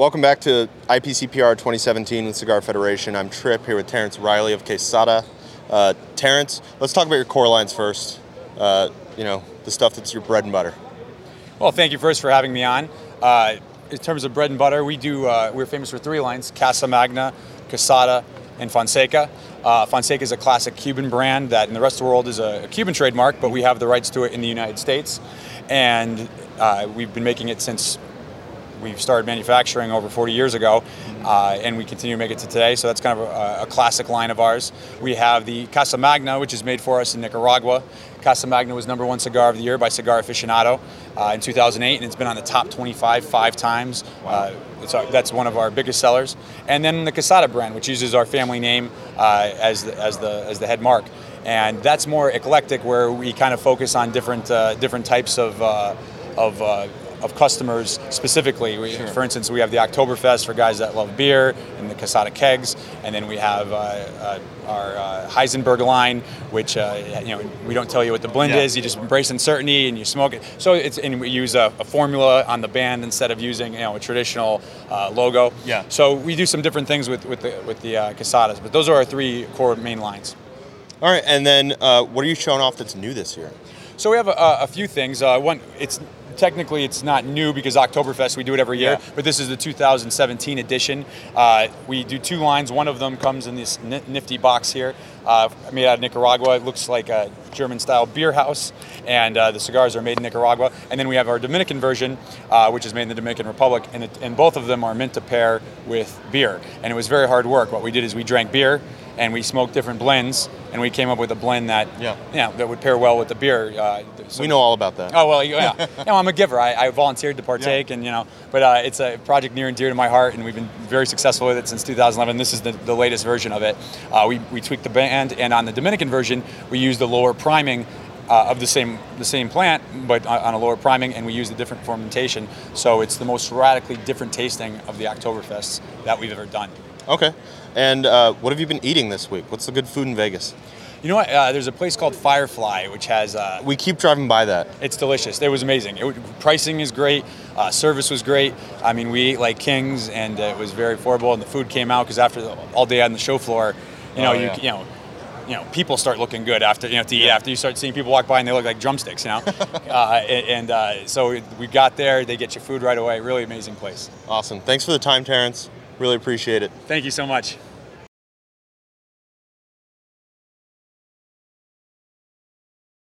Welcome back to IPCPR 2017 with Cigar Federation. I'm Trip here with Terrence Riley of Quesada. Uh, Terrence, let's talk about your core lines first. Uh, you know, the stuff that's your bread and butter. Well, thank you first for having me on. Uh, in terms of bread and butter, we do. Uh, we're famous for three lines: Casa Magna, Quesada, and Fonseca. Uh, Fonseca is a classic Cuban brand that in the rest of the world is a, a Cuban trademark, but we have the rights to it in the United States, and uh, we've been making it since we started manufacturing over 40 years ago, uh, and we continue to make it to today. So that's kind of a, a, classic line of ours. We have the Casa Magna, which is made for us in Nicaragua. Casa Magna was number one cigar of the year by Cigar Aficionado uh, in 2008, and it's been on the top 25 five times. Wow. Uh, that's one of our biggest sellers. And then the Quesada brand, which uses our family name uh, as the, as the as the head mark and that's more eclectic, where we kind of focus on different uh, different types of uh, of uh, of customers specifically. We, sure. For instance, we have the Oktoberfest for guys that love beer and the Quesada kegs, and then we have uh, uh, our uh, Heisenberg line, which uh, you know we don't tell you what the blend yeah. is. You just embrace uncertainty and you smoke it. So it's and we use a, a formula on the band instead of using you know a traditional uh, logo. Yeah. So we do some different things with with the with the uh, Quesadas, but those are our three core main lines. All right, and then what are you showing off that's new this year? So we have a, a few things. one, it's technically it's not new because Oktoberfest we do it every year, yeah. but this is the 2017 edition. Uh, we do two lines. One of them comes in this nifty box here, uh, made out of Nicaragua. It looks like a German-style beer house, and uh, the cigars are made in Nicaragua. And then we have our Dominican version, uh, which is made in the Dominican Republic, and, it, and both of them are meant to pair with beer. And it was very hard work. What we did is we drank beer and we smoked different blends, and we came up with a blend that yeah, yeah that would pair well with the beer. Uh, so we know all about that. Oh well, yeah. you know, I'm a giver. I, I volunteered to partake, yeah. and you know, but uh, it's a project near and dear to my heart, and we've been very successful with it since 2011. This is the, the latest version of it. Uh, we we tweaked the band, and on the Dominican version, we used the lower priming uh, of the same the same plant, but on a lower priming, and we use a different fermentation. So it's the most radically different tasting of the Oktoberfests that we've ever done. Okay. And uh, what have you been eating this week? What's the good food in Vegas? You know what? Uh, there's a place called Firefly, which has. Uh, we keep driving by that. It's delicious. It was amazing. It, pricing is great. Uh, service was great. I mean, we ate like kings, and it was very affordable. And the food came out because after the, all day on the show floor, you know, oh, yeah. you, you know, you know, people start looking good after you know to eat. Yeah. After you start seeing people walk by and they look like drumsticks, you know. uh, and uh, so we got there. They get you food right away. Really amazing place. Awesome. Thanks for the time, Terrence. Really appreciate it. Thank you so much.